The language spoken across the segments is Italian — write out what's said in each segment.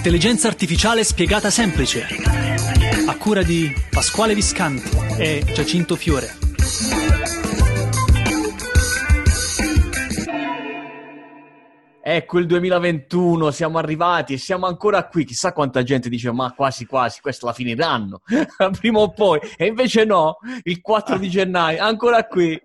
Intelligenza artificiale spiegata semplice. A cura di Pasquale Viscanti e Giacinto Fiore. Ecco il 2021, siamo arrivati e siamo ancora qui. Chissà quanta gente dice: Ma quasi quasi, questa la finiranno prima o poi. E invece no, il 4 di gennaio, ancora qui.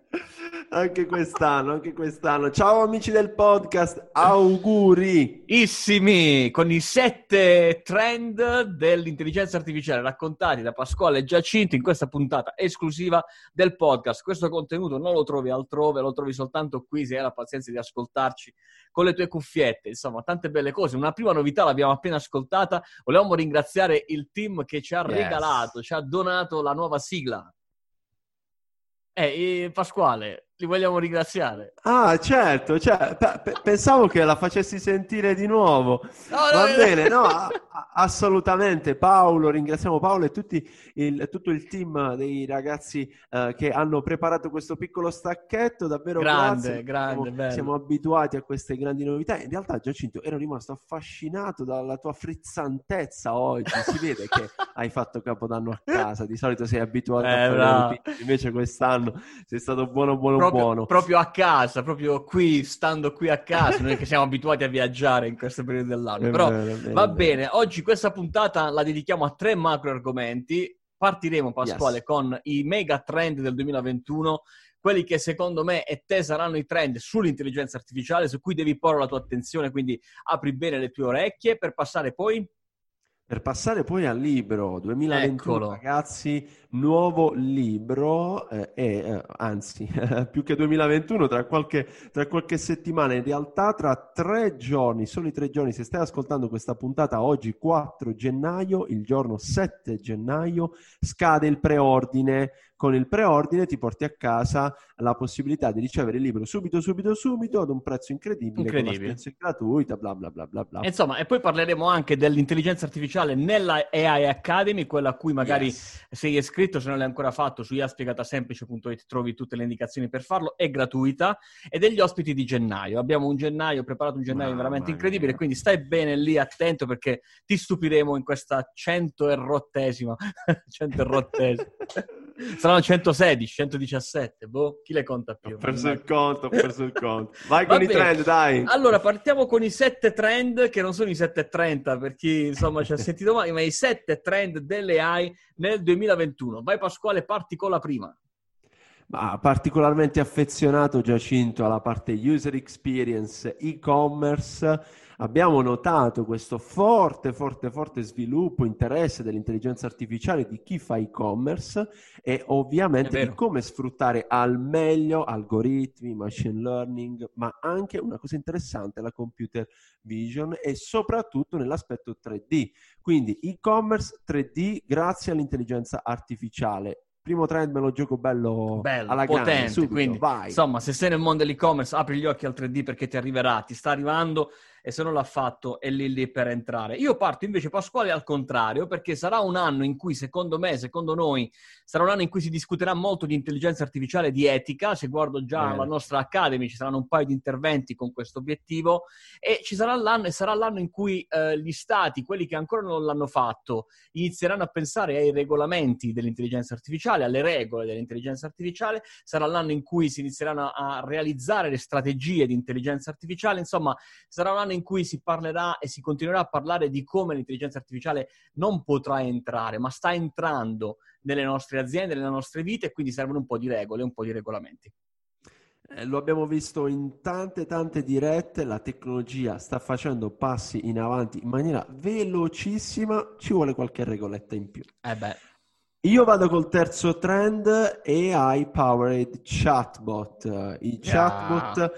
Anche quest'anno, anche quest'anno. Ciao amici del podcast, auguri! Issimi, con i sette trend dell'intelligenza artificiale raccontati da Pasquale Giacinto in questa puntata esclusiva del podcast. Questo contenuto non lo trovi altrove, lo trovi soltanto qui se hai la pazienza di ascoltarci con le tue cuffiette. Insomma, tante belle cose. Una prima novità l'abbiamo appena ascoltata. Volevamo ringraziare il team che ci ha Yes. regalato, ci ha donato la nuova sigla. Eh, Pasquale, li vogliamo ringraziare. Ah, certo, cioè, pe- pe- pensavo che la facessi sentire di nuovo. No, Va no, bene, no, a- assolutamente. Paolo, ringraziamo Paolo e tutti il- tutto il team dei ragazzi eh, che hanno preparato questo piccolo stacchetto. Davvero Grande, grazie. grande, Siamo, siamo abituati a queste grandi novità. In realtà, Giacinto, ero rimasto affascinato dalla tua frizzantezza oggi. Si vede che hai fatto capodanno a casa. Di solito sei abituato Eh, a fare invece quest'anno sei stato buono, buono, proprio, buono. proprio a casa, proprio qui, stando qui a casa, noi che siamo abituati a viaggiare in questo periodo dell'anno. È Però vero, va vero. bene, oggi questa puntata la dedichiamo a tre macro argomenti. Partiremo, Pasquale, Yes. con i mega trend del 2021, quelli che secondo me e te saranno i trend sull'intelligenza artificiale, su cui devi porre la tua attenzione, quindi apri bene le tue orecchie per passare poi... Per passare poi al libro 2021, Eccolo. ragazzi, nuovo libro, eh, e eh, anzi, più che 2021, tra qualche, tra qualche settimana, in realtà tra tre giorni, soli tre giorni, se stai ascoltando questa puntata oggi, 4 gennaio, il giorno 7 gennaio, scade il preordine. Con il preordine ti porti a casa la possibilità di ricevere il libro subito, subito, subito, ad un prezzo incredibile, con Incredibile. spedizione gratuita, bla bla bla bla bla. E Insomma, e poi parleremo anche dell'intelligenza artificiale nella AI Academy, quella a cui magari Yes. sei iscritto, se non l'hai ancora fatto, su iaspiegatasemplice.it trovi tutte le indicazioni per farlo, è gratuita, e degli ospiti di gennaio. Abbiamo un gennaio, preparato un gennaio Mamma veramente mia. incredibile, quindi stai bene lì attento perché ti stupiremo in questa cento e rottesima, cento e rottesima. Saranno 116, 117, boh, chi le conta più? Ho perso il conto, ho perso il conto. Vai Va con i bene. trend, dai. Allora, partiamo con i sette trend, che non sono i 7.30 per chi insomma ci ha sentito mai, ma i sette trend delle AI nel 2021. Vai Pasquale, parti con la prima. Ma particolarmente affezionato Giacinto alla parte user experience e-commerce. Abbiamo notato questo forte, forte, forte sviluppo, interesse dell'intelligenza artificiale di chi fa e-commerce e ovviamente di come sfruttare al meglio algoritmi, machine learning, ma anche una cosa interessante, la computer vision e soprattutto nell'aspetto 3D. Quindi e-commerce 3D grazie all'intelligenza artificiale. Primo trend me lo gioco bello, Bello, alla grande, potente, subito, quindi vai. insomma, se sei nel mondo dell'e-commerce, apri gli occhi al 3D perché ti arriverà, ti sta arrivando e se non l'ha fatto è lì lì per entrare. Io parto invece Pasquale al contrario perché sarà un anno in cui secondo me, secondo noi, sarà un anno in cui si discuterà molto di intelligenza artificiale e di etica, se guardo già Bene. la nostra Academy ci saranno un paio di interventi con questo obiettivo e ci sarà l'anno e sarà l'anno in cui eh, gli stati, quelli che ancora non l'hanno fatto, inizieranno a pensare ai regolamenti dell'intelligenza artificiale, alle regole dell'intelligenza artificiale, sarà l'anno in cui si inizieranno a realizzare le strategie di intelligenza artificiale, insomma sarà un anno in cui si parlerà e si continuerà a parlare di come l'intelligenza artificiale non potrà entrare, ma sta entrando nelle nostre aziende, nelle nostre vite e quindi servono un po' di regole, un po' di regolamenti. Eh, lo abbiamo visto in tante tante dirette, la tecnologia sta facendo passi in avanti in maniera velocissima, ci vuole qualche regoletta in più. Eh beh, Io vado col terzo trend, AI powered chatbot, i chatbot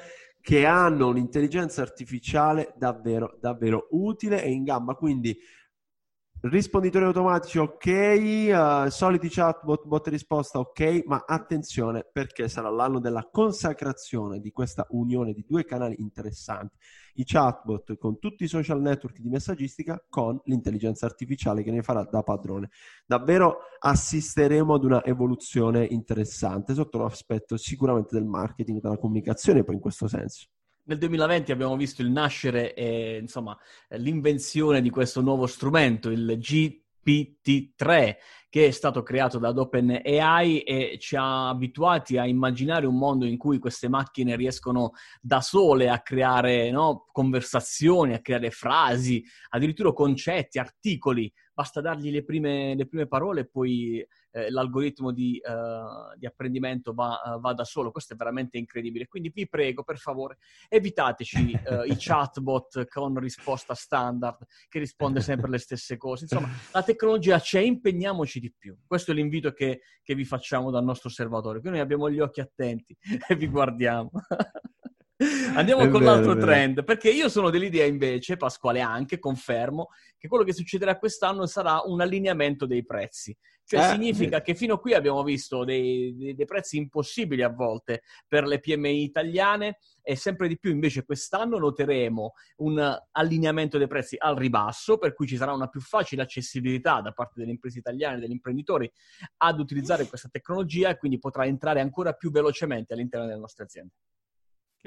che hanno un'intelligenza artificiale davvero davvero utile e in gamba, quindi Risponditori automatici ok, eh, soliti chatbot, bot risposta ok, ma attenzione perché sarà l'anno della consacrazione di questa unione di due canali interessanti, i chatbot con tutti i social network di messaggistica con l'intelligenza artificiale che ne farà da padrone. Davvero assisteremo ad una evoluzione interessante sotto l'aspetto sicuramente del marketing, della comunicazione poi in questo senso. Nel 2020 abbiamo visto il nascere e insomma l'invenzione di questo nuovo strumento, il GPT-3, che è stato creato da OpenAI e ci ha abituati a immaginare un mondo in cui queste macchine riescono da sole a creare no, conversazioni, a creare frasi, addirittura concetti, articoli basta dargli le prime, le prime parole e poi eh, l'algoritmo di, uh, di apprendimento va, uh, va, da solo. Questo è veramente incredibile. Quindi vi prego, per favore, evitateci uh, i chatbot con risposta standard che risponde sempre le stesse cose. Insomma, la tecnologia c'è, impegniamoci di più. Questo è l'invito che, che vi facciamo dal nostro osservatorio, che noi abbiamo gli occhi attenti e vi guardiamo. Andiamo è con vero, l'altro trend, perché io sono dell'idea invece, Pasquale anche, confermo, che quello che succederà quest'anno sarà un allineamento dei prezzi. Cioè eh, significa eh. che fino a qui abbiamo visto dei, dei, dei, prezzi impossibili a volte per le PMI italiane e sempre di più invece quest'anno noteremo un allineamento dei prezzi al ribasso, per cui ci sarà una più facile accessibilità da parte delle imprese italiane, degli imprenditori ad utilizzare questa tecnologia e quindi potrà entrare ancora più velocemente all'interno delle nostre aziende.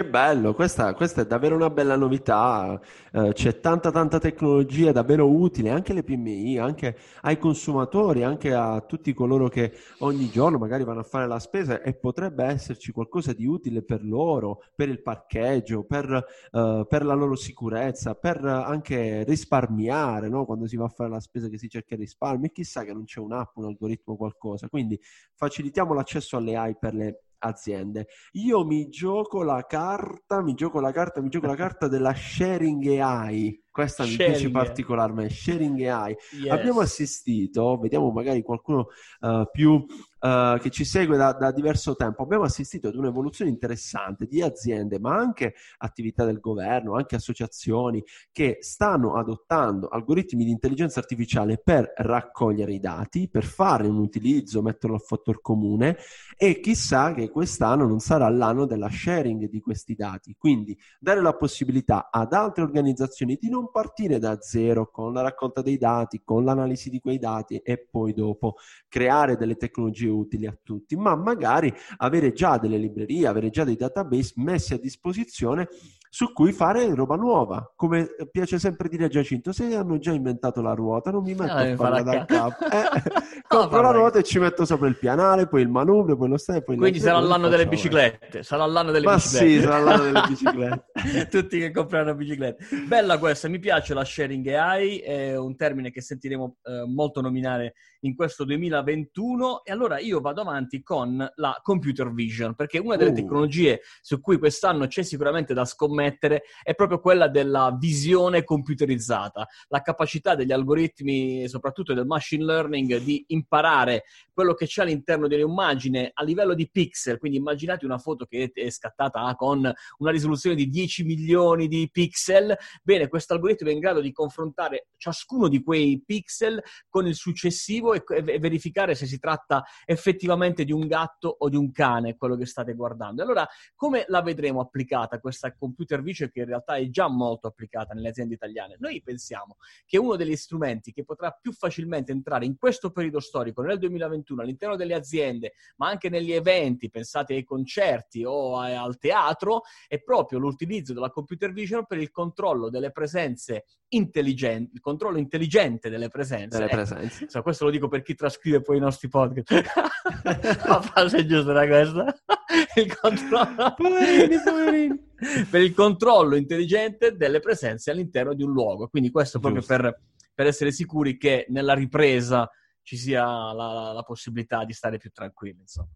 Che bello, questa, questa, è davvero una bella novità. Eh, c'è tanta tanta tecnologia davvero utile anche alle PMI, anche ai consumatori, anche a tutti coloro che ogni giorno magari vanno a fare la spesa e potrebbe esserci qualcosa di utile per loro, per il parcheggio, per, eh, per la loro sicurezza, per anche risparmiare, no? quando si va a fare la spesa che si cerca risparmio e chissà che non c'è un'app, un algoritmo, qualcosa. Quindi facilitiamo l'accesso alle AI per le aziende. Io mi gioco la carta, mi gioco la carta, mi gioco la carta della sharing AI. Questa mi piace particolarmente, sharing AI. Yes. Abbiamo assistito, vediamo magari qualcuno uh, più uh, che ci segue da, da, diverso tempo, abbiamo assistito ad un'evoluzione interessante di aziende, ma anche attività del governo, anche associazioni che stanno adottando algoritmi di intelligenza artificiale per raccogliere i dati, per fare un utilizzo, metterlo a fattor comune e chissà che quest'anno non sarà l'anno della sharing di questi dati. Quindi dare la possibilità ad altre organizzazioni di non non partire da zero con la raccolta dei dati, con l'analisi di quei dati e poi dopo creare delle tecnologie utili a tutti, ma magari avere già delle librerie, avere già dei database messi a disposizione su cui fare roba nuova. Come piace sempre dire a Giacinto, se hanno già inventato la ruota, non mi metto ah, a farla dal capo. Eh, compro no, la ruota e ci metto sopra il pianale, poi il manubrio, poi lo stai, poi Quindi sarà l'anno delle biciclette, sarà l'anno delle Ma biciclette. sì, sarà l'anno delle biciclette. Tutti che compreranno biciclette. Bella questa, mi piace la sharing AI, è un termine che sentiremo eh, molto nominare in questo 2021 e allora io vado avanti con la computer vision, perché una delle uh. tecnologie su cui quest'anno c'è sicuramente da scommettere scommettere è proprio quella della visione computerizzata, la capacità degli algoritmi, soprattutto del machine learning, di imparare quello che c'è all'interno dell'immagine a livello di pixel. Quindi immaginate una foto che è scattata con una risoluzione di 10 milioni di pixel. Bene, questo algoritmo è in grado di confrontare ciascuno di quei pixel con il successivo e, e verificare se si tratta effettivamente di un gatto o di un cane, quello che state guardando. Allora, come la vedremo applicata questa computer computer che in realtà è già molto applicata nelle aziende italiane. Noi pensiamo che uno degli strumenti che potrà più facilmente entrare in questo periodo storico, nel 2021, all'interno delle aziende, ma anche negli eventi, pensate ai concerti o al teatro, è proprio l'utilizzo della computer vision per il controllo delle presenze intelligenti, il controllo intelligente delle presenze. Delle presenze. Eh, questo lo dico per chi trascrive poi i nostri podcast. La frase giusta era questa. il controllo... Poverini, poverini per il controllo intelligente delle presenze all'interno di un luogo. Quindi questo proprio per, per, essere sicuri che nella ripresa ci sia la, la possibilità di stare più tranquilli, insomma.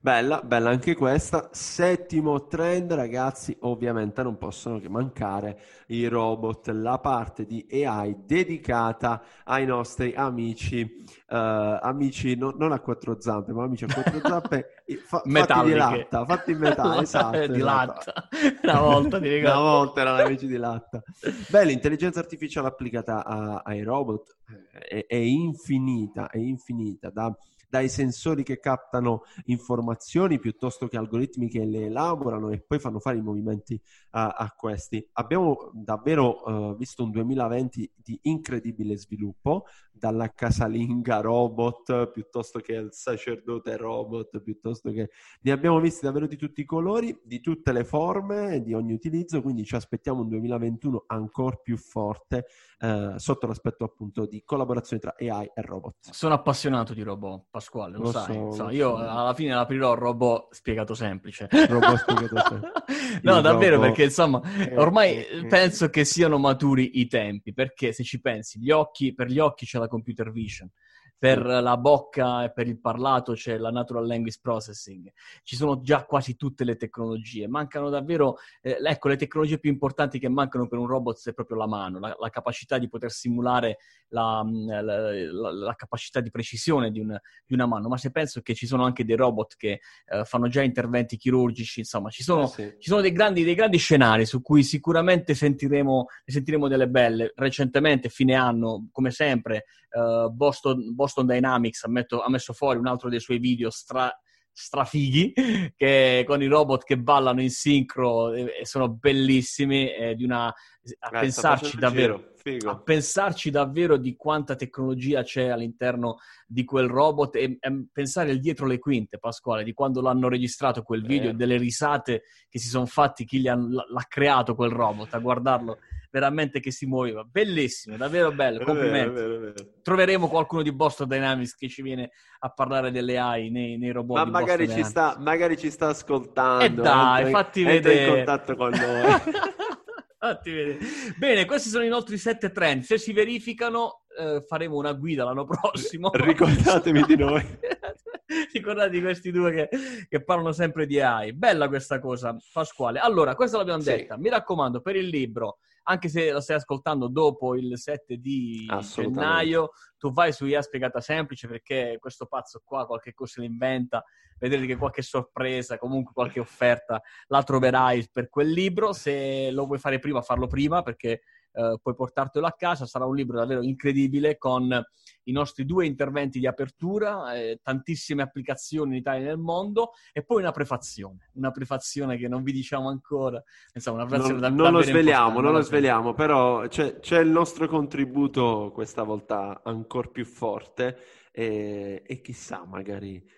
Bella, bella anche questa. Settimo trend, ragazzi, ovviamente non possono che mancare i robot, la parte di AI dedicata ai nostri amici, uh, amici no, non a quattro zampe, ma amici a quattro zampe fa, fatti di latta, fatti in metà, esatto. di esatto. latta, una volta ti ricordo. Una volta erano amici di latta. Beh, l'intelligenza artificiale applicata a, ai robot è, è infinita, è infinita, da dai sensori che captano informazioni piuttosto che algoritmi che le elaborano e poi fanno fare i movimenti a, a questi. Abbiamo davvero uh, visto un 2020 di incredibile sviluppo, dalla casalinga robot piuttosto che al sacerdote robot, piuttosto che ne abbiamo visti davvero di tutti i colori, di tutte le forme, di ogni utilizzo, quindi ci aspettiamo un 2021 ancora più forte eh, sotto l'aspetto appunto di collaborazione tra AI e robot. Sono appassionato di robot, Pasquale, lo, lo sai. So, so. Io alla fine aprirò robot spiegato semplice. Robot spiegato semplice. no, Il davvero, robot... perché insomma, ormai penso che siano maturi i tempi, perché se ci pensi, gli occhi, per gli occhi c'è la computer vision per la bocca e per il parlato c'è la natural language processing, ci sono già quasi tutte le tecnologie, mancano davvero, eh, ecco, le tecnologie più importanti che mancano per un robot è proprio la mano, la, la capacità di poter simulare la, mm, la, la capacità di precisione di, un, di, una mano, ma se penso che ci sono anche dei robot che eh, fanno già interventi chirurgici, insomma, ci sono, eh sì. ci sono dei, grandi, dei, grandi, scenari su cui sicuramente sentiremo, sentiremo delle belle. Recentemente, fine anno, come sempre, uh, Boston, Boston, Dynamics ha, metto, ha, messo fuori un altro dei suoi video stra, strafighi che, con i robot che ballano in sincro e, sono bellissimi eh, di una, a eh, pensarci davvero Figo. a pensarci davvero di quanta tecnologia c'è all'interno di quel robot e, e, pensare il dietro le quinte, Pasquale, di quando l'hanno registrato quel video e eh. delle risate che si sono fatti chi ha, l'ha creato quel robot, a guardarlo veramente che si muoveva. Bellissimo, davvero bello, complimenti. Vero, vero, vero. Troveremo qualcuno di Boston Dynamics che ci viene a parlare delle AI nei, nei robot. Ma magari ci, sta, magari ci, sta, ascoltando. E eh dai, entra, fatti vedere. in contatto con noi. Bene, questi sono i nostri sette trend. Se si verificano, eh, faremo una guida l'anno prossimo. Ricordatevi di noi. Ricordate questi due che, che, parlano sempre di AI. Bella questa cosa, Pasquale. Allora, questa l'abbiamo sì. detta. Mi raccomando, per il libro, anche se lo stai ascoltando dopo il 7 di gennaio, tu vai su IA Spiegata Semplice perché questo pazzo qua qualche cosa li inventa vedrete che qualche sorpresa, comunque qualche offerta la troverai per quel libro. Se lo vuoi fare prima, farlo prima perché eh, puoi portartelo a casa. Sarà un libro davvero incredibile con i nostri due interventi di apertura, eh, tantissime applicazioni in Italia e nel mondo e poi una prefazione, una prefazione che non vi diciamo ancora. Insomma, una non, da, non lo sveliamo, non lo sveliamo, però c'è, c'è, il nostro contributo questa volta ancora più forte e, e chissà, magari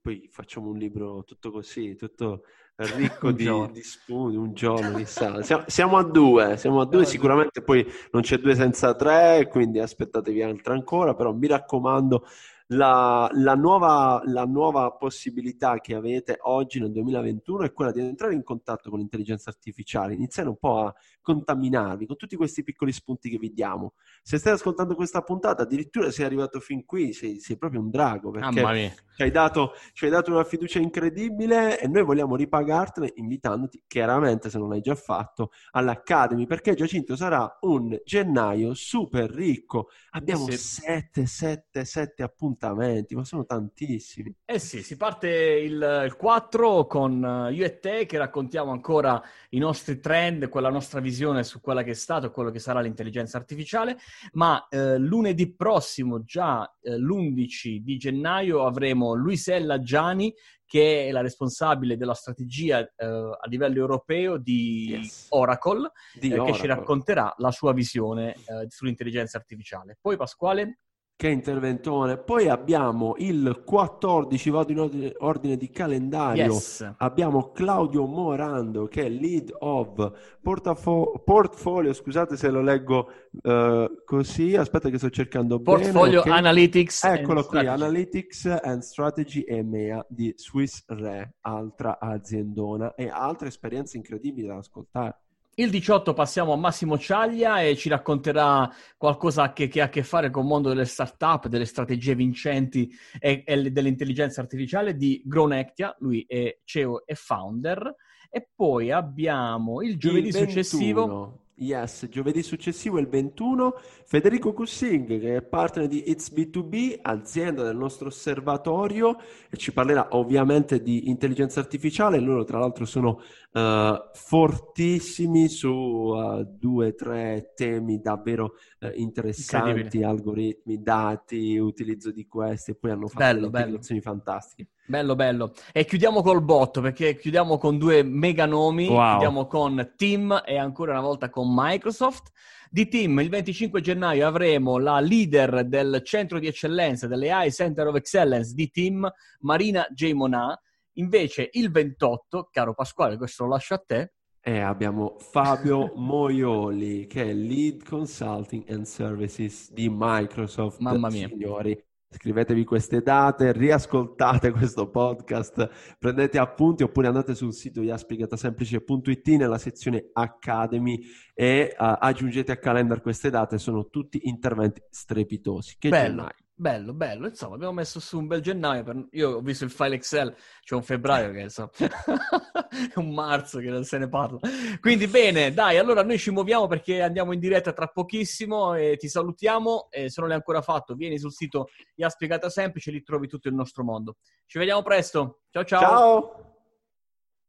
poi facciamo un libro tutto così, tutto ricco di, di, spunti, un giorno, chissà. Siamo, siamo, a due, siamo a due, sicuramente poi non c'è due senza tre, quindi aspettatevi altre ancora, però mi raccomando, la, la, nuova, la, nuova, possibilità che avete oggi nel 2021 è quella di entrare in contatto con l'intelligenza artificiale, iniziare un po' a contaminarvi con tutti questi piccoli spunti che vi diamo. Se stai ascoltando questa puntata, addirittura sei arrivato fin qui, sei, sei proprio un drago perché ci hai, dato, ci hai, dato, una fiducia incredibile e noi vogliamo ripagartene invitandoti, chiaramente se non l'hai già fatto, all'Academy perché Giacinto sarà un gennaio super ricco. Abbiamo sì. sette, sette, sette appuntamenti, ma sono tantissimi. Eh sì, si parte il, il 4 con eh, io e te che raccontiamo ancora i nostri trend, quella nostra visione su quella che è stato e quello che sarà l'intelligenza artificiale, ma eh, lunedì prossimo, già eh, l'11 di gennaio, avremo Luisella Giani, che è la responsabile della strategia eh, a livello europeo di yes. Oracle, di Oracle. Eh, che ci racconterà la sua visione eh, sull'intelligenza artificiale. Poi Pasquale? Che interventone. Poi abbiamo il 14, vado in ordine, ordine di calendario. Yes. Abbiamo Claudio Morando che è lead of portafo- portfolio, scusate se lo leggo uh, così, aspetta che sto cercando portfolio bene. Portfolio okay. Analytics. Eccolo qui, strategy. Analytics and Strategy EMEA di Swiss Re, altra aziendona e altre esperienze incredibili da ascoltare. Il 18 passiamo a Massimo Ciaglia e ci racconterà qualcosa che, che ha a che fare con il mondo delle start-up, delle strategie vincenti e, e dell'intelligenza artificiale di Gronectia. Lui è CEO e founder. E poi abbiamo il giovedì il 21, successivo. Yes, giovedì successivo, il 21, Federico Cussing, che è partner di It's B2B, azienda del nostro osservatorio, e ci parlerà ovviamente di intelligenza artificiale. Loro, tra l'altro, sono uh, fortissimi su uh, due o tre temi davvero uh, interessanti, algoritmi, dati, utilizzo di questi, e poi hanno fatto bello, delle integrazioni fantastiche. Bello, bello. E chiudiamo col botto perché chiudiamo con due mega nomi. Wow. Chiudiamo con Team e ancora una volta con Microsoft. Di Team, il 25 gennaio avremo la leader del centro di eccellenza, dell'AI Center of Excellence di Team, Marina J. Monà. Invece il 28, caro Pasquale, questo lo lascio a te. E abbiamo Fabio Moioli, che è Lead Consulting and Services di Microsoft. Mamma mia. Signori, Scrivetevi queste date, riascoltate questo podcast, prendete appunti oppure andate sul sito iaspiegatasemplice.it nella sezione Academy e uh, aggiungete a calendar queste date, sono tutti interventi strepitosi. Che Bello. Bello, bello. Insomma, abbiamo messo su un bel gennaio. Per... Io ho visto il file Excel, c'è un febbraio che insomma, è un marzo che non se ne parla. Quindi bene, dai, allora noi ci muoviamo perché andiamo in diretta tra pochissimo e ti salutiamo. E se non l'hai ancora fatto, vieni sul sito IA Spiegata Semplice, lì trovi tutto il nostro mondo. Ci vediamo presto. Ciao ciao. Ciao.